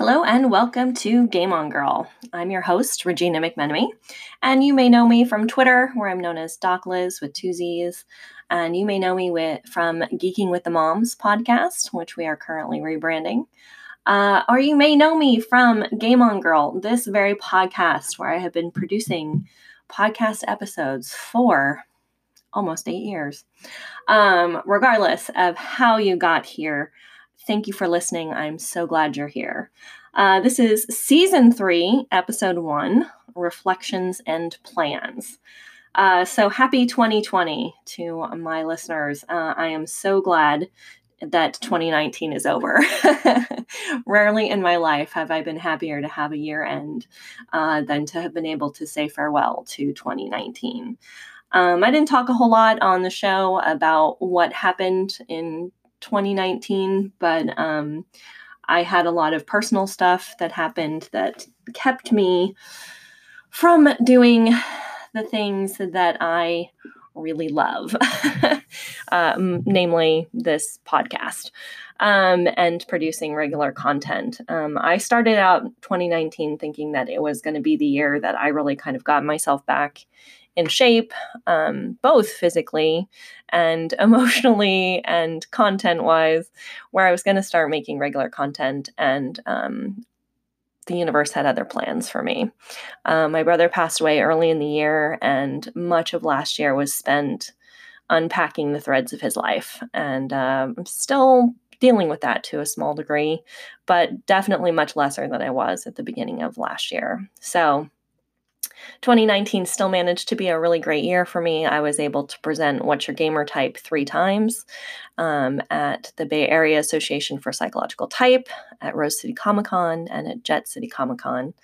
Hello and welcome to Game On Girl. I'm your host, Regina McMenemy, and you may know me from Twitter, where I'm known as Doc Lizz with two Z's, and you may know me with, from Geeking with the Moms podcast, which we are currently rebranding. Uh, or you may know me from Game On Girl, this very podcast where I have been producing podcast episodes for almost eight years. Um, regardless of how you got here, thank you for listening. I'm so glad you're here. Uh, this is season three, episode one Reflections and Plans. Uh, so happy 2020 to my listeners. Uh, I am so glad that 2019 is over. Rarely in my life have I been happier to have a year end uh, than to have been able to say farewell to 2019. Um, I didn't talk a whole lot on the show about what happened in 2019, but um, I had a lot of personal stuff that happened that kept me from doing the things that I really love, um, namely this podcast um, and producing regular content. Um, I started out 2019 thinking that it was going to be the year that I really kind of got myself back in shape, um, both physically and emotionally and content wise, where I was going to start making regular content. And um, the universe had other plans for me. Um, my brother passed away early in the year, and much of last year was spent unpacking the threads of his life. And uh, I'm still dealing with that to a small degree, but definitely much lesser than I was at the beginning of last year. So, 2019 still managed to be a really great year for me. I was able to present What's Your Gamer Type three times um, at the Bay Area Association for Psychological Type, at Rose City Comic Con, and at Jet City Comic Con.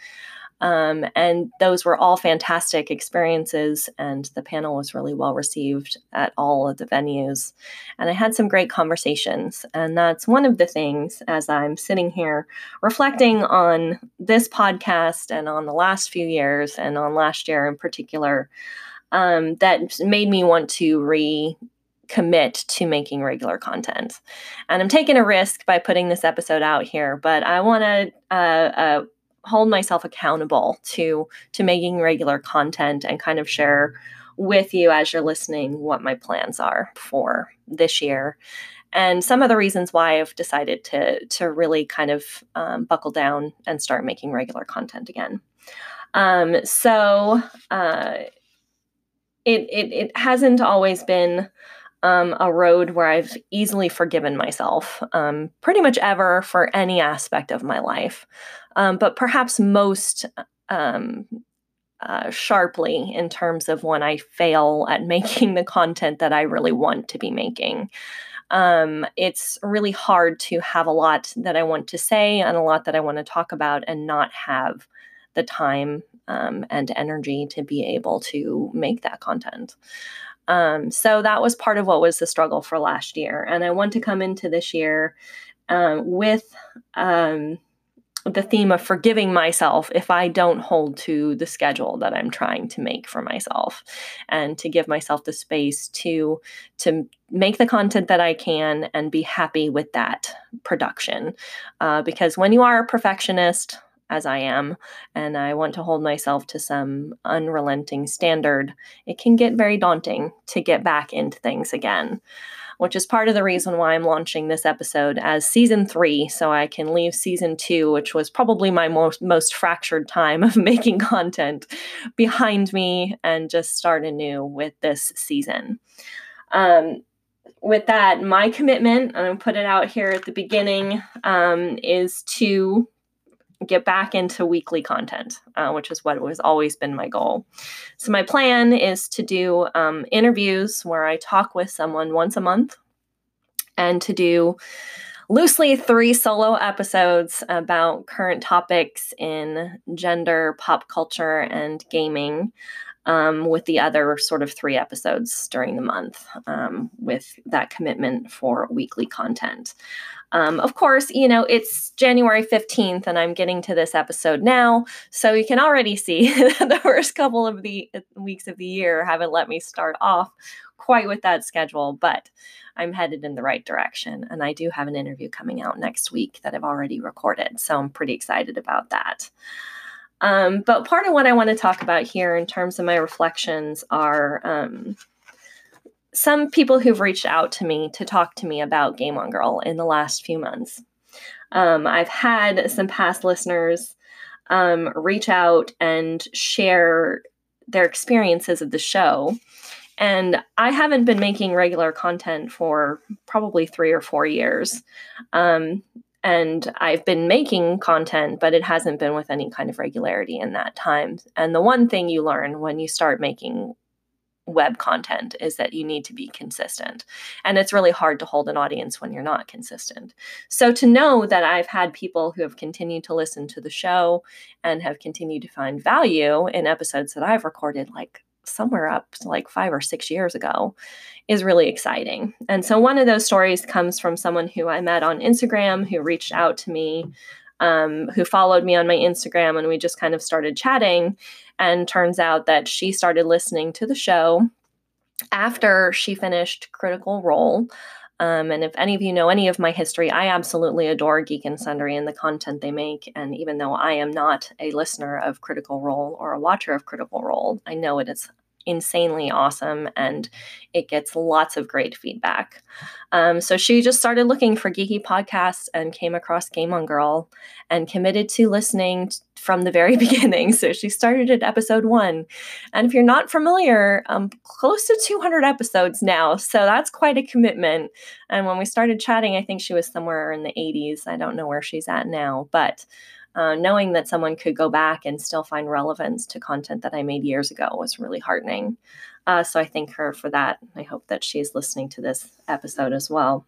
Um, and those were all fantastic experiences, and the panel was really well received at all of the venues. And I had some great conversations. And that's one of the things as I'm sitting here reflecting on this podcast and on the last few years and on last year in particular um, that made me want to re commit to making regular content. And I'm taking a risk by putting this episode out here, but I want to uh, uh, hold myself accountable to to making regular content and kind of share with you as you're listening what my plans are for this year and some of the reasons why I've decided to to really kind of um, buckle down and start making regular content again. Um, so uh, it, it it hasn't always been um, a road where I've easily forgiven myself, um, pretty much ever for any aspect of my life, um, but perhaps most um, uh, sharply in terms of when I fail at making the content that I really want to be making. Um, it's really hard to have a lot that I want to say and a lot that I want to talk about and not have the time um, and energy to be able to make that content. Um, so that was part of what was the struggle for last year. And I want to come into this year um, with um, the theme of forgiving myself if I don't hold to the schedule that I'm trying to make for myself and to give myself the space to to make the content that I can and be happy with that production. Uh, because when you are a perfectionist, as I am, and I want to hold myself to some unrelenting standard, it can get very daunting to get back into things again, which is part of the reason why I'm launching this episode as season three, so I can leave season two, which was probably my most, most fractured time of making content, behind me and just start anew with this season. Um, with that, my commitment, and to put it out here at the beginning, um, is to get back into weekly content, uh, which is what has always been my goal. So, my plan is to do um, interviews where I talk with someone once a month and to do loosely three solo episodes about current topics in gender, pop culture, and gaming. Um, with the other sort of three episodes during the month, um, with that commitment for weekly content. Um, of course, you know, it's January 15th and I'm getting to this episode now. So you can already see the first couple of the uh, weeks of the year haven't let me start off quite with that schedule, but I'm headed in the right direction. And I do have an interview coming out next week that I've already recorded. So I'm pretty excited about that. Um, but part of what I want to talk about here in terms of my reflections are um, some people who've reached out to me to talk to me about Game On Girl in the last few months. Um, I've had some past listeners um, reach out and share their experiences of the show. And I haven't been making regular content for probably three or four years. Um, and I've been making content, but it hasn't been with any kind of regularity in that time. And the one thing you learn when you start making web content is that you need to be consistent. And it's really hard to hold an audience when you're not consistent. So to know that I've had people who have continued to listen to the show and have continued to find value in episodes that I've recorded, like somewhere up to like five or six years ago, is really exciting. And so one of those stories comes from someone who I met on Instagram who reached out to me. Um, who followed me on my Instagram and we just kind of started chatting. And turns out that she started listening to the show after she finished Critical Role. Um, and if any of you know any of my history, I absolutely adore Geek and Sundry and the content they make. And even though I am not a listener of Critical Role or a watcher of Critical Role, I know it is insanely awesome and it gets lots of great feedback. Um, so she just started looking for geeky podcasts and came across Game on Girl and committed to listening from the very beginning. So she started at episode one. And if you're not familiar, um, close to 200 episodes now. So that's quite a commitment. And when we started chatting, I think she was somewhere in the 80s. I don't know where she's at now, but uh, knowing that someone could go back and still find relevance to content that I made years ago was really heartening. Uh, so I thank her for that. I hope that she's listening to this episode as well.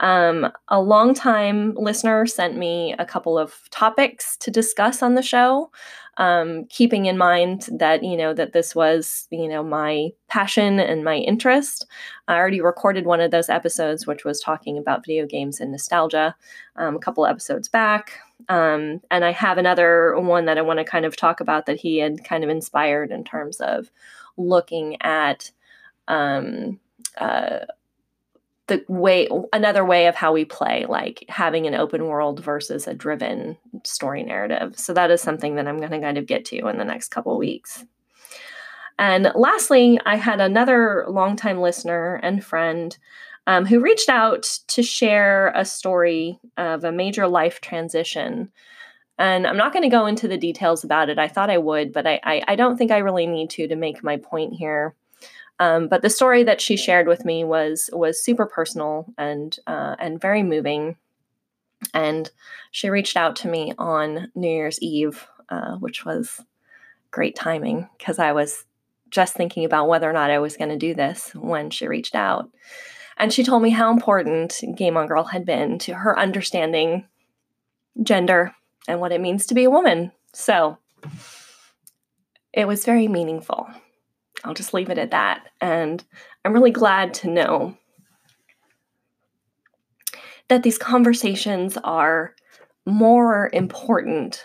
Um, a longtime listener sent me a couple of topics to discuss on the show, um, keeping in mind that you know that this was you know my passion and my interest. I already recorded one of those episodes, which was talking about video games and nostalgia, um, a couple episodes back. Um, and I have another one that I want to kind of talk about that he had kind of inspired in terms of looking at um, uh, the way, another way of how we play, like having an open world versus a driven story narrative. So that is something that I'm going to kind of get to in the next couple weeks. And lastly, I had another longtime listener and friend um, who reached out to share a story of a major life transition. And I'm not going to go into the details about it. I thought I would, but I, I, I don't think I really need to to make my point here. Um, but the story that she shared with me was was super personal and uh, and very moving. And she reached out to me on New Year's Eve, uh, which was great timing because I was just thinking about whether or not I was going to do this when she reached out. And she told me how important Game On Girl had been to her understanding gender and what it means to be a woman. So it was very meaningful. I'll just leave it at that. And I'm really glad to know that these conversations are more important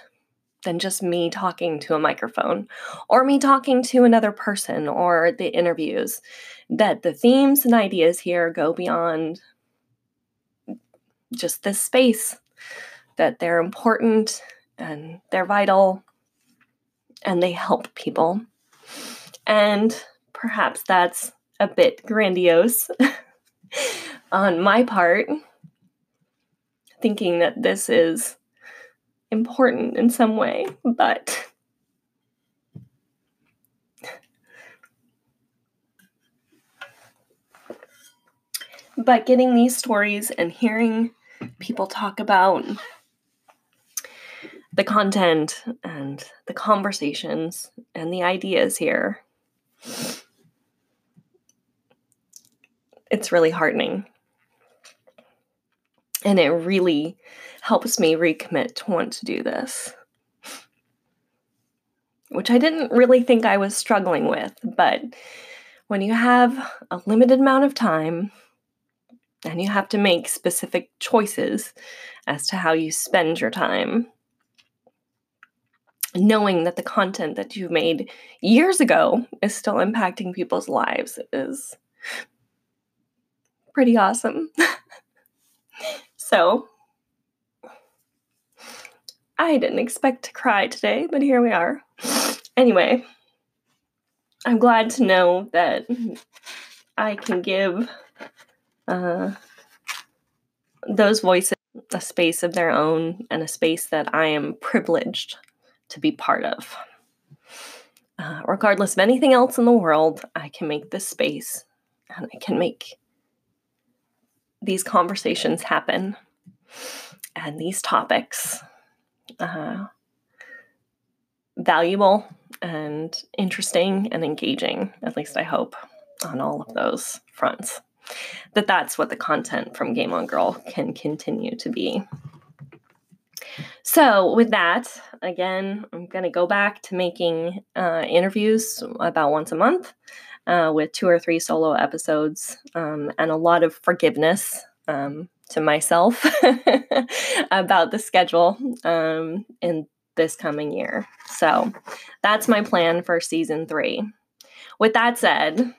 than just me talking to a microphone or me talking to another person or the interviews. That the themes and ideas here go beyond just this space, that they're important and they're vital and they help people. And perhaps that's a bit grandiose on my part, thinking that this is important in some way, but but getting these stories and hearing people talk about the content and the conversations and the ideas here it's really heartening and it really helps me recommit to want to do this. Which I didn't really think I was struggling with, but when you have a limited amount of time and you have to make specific choices as to how you spend your time, knowing that the content that you've made years ago is still impacting people's lives is Pretty awesome. so, I didn't expect to cry today, but here we are. Anyway, I'm glad to know that I can give uh, those voices a space of their own and a space that I am privileged to be part of. Uh, regardless of anything else in the world, I can make this space and I can make these conversations happen and these topics uh, valuable and interesting and engaging, at least I hope, on all of those fronts. That that's what the content from Game On Girl can continue to be. So, with that, again, I'm going to go back to making uh, interviews about once a month uh, with two or three solo episodes um, and a lot of forgiveness um, to myself about the schedule um, in this coming year. So, that's my plan for season three. With that said,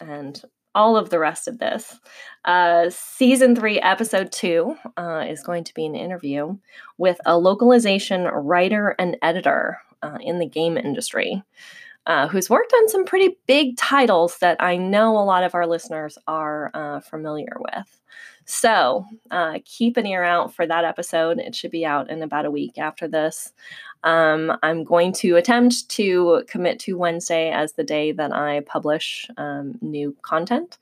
and all of the rest of this. Uh, season three, episode two, uh, is going to be an interview with a localization writer and editor uh, in the game industry. Uh, who's worked on some pretty big titles that I know a lot of our listeners are uh, familiar with. So uh, keep an ear out for that episode. It should be out in about a week after this. Um, I'm going to attempt to commit to Wednesday as the day that I publish um, new content.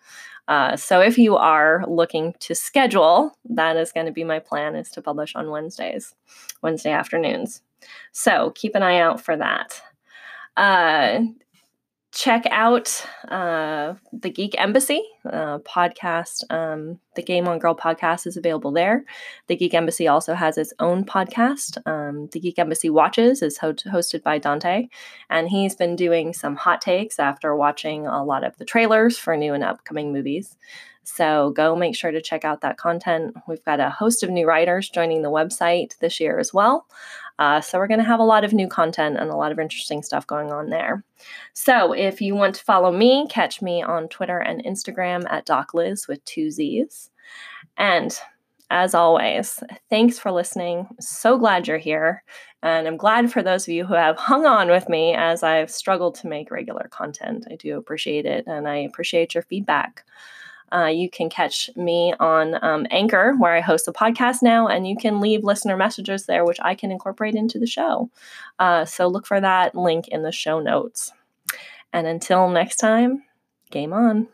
Uh, so if you are looking to schedule, that is going to be my plan is to publish on Wednesdays, Wednesday afternoons. So keep an eye out for that. Uh, check out uh, the Geek Embassy uh, podcast. Um, the Game on Girl podcast is available there. The Geek Embassy also has its own podcast. Um, the Geek Embassy Watches is ho- hosted by Dante, and he's been doing some hot takes after watching a lot of the trailers for new and upcoming movies. So go make sure to check out that content. We've got a host of new writers joining the website this year as well. Uh, so we're going to have a lot of new content and a lot of interesting stuff going on there. So if you want to follow me, catch me on Twitter and Instagram at DocLizz with two Z's. And as always, thanks for listening. So glad you're here. And I'm glad for those of you who have hung on with me as I've struggled to make regular content. I do appreciate it and I appreciate your feedback. Uh, you can catch me on um, Anchor, where I host a podcast now, and you can leave listener messages there, which I can incorporate into the show. Uh, so look for that link in the show notes. And until next time, game on.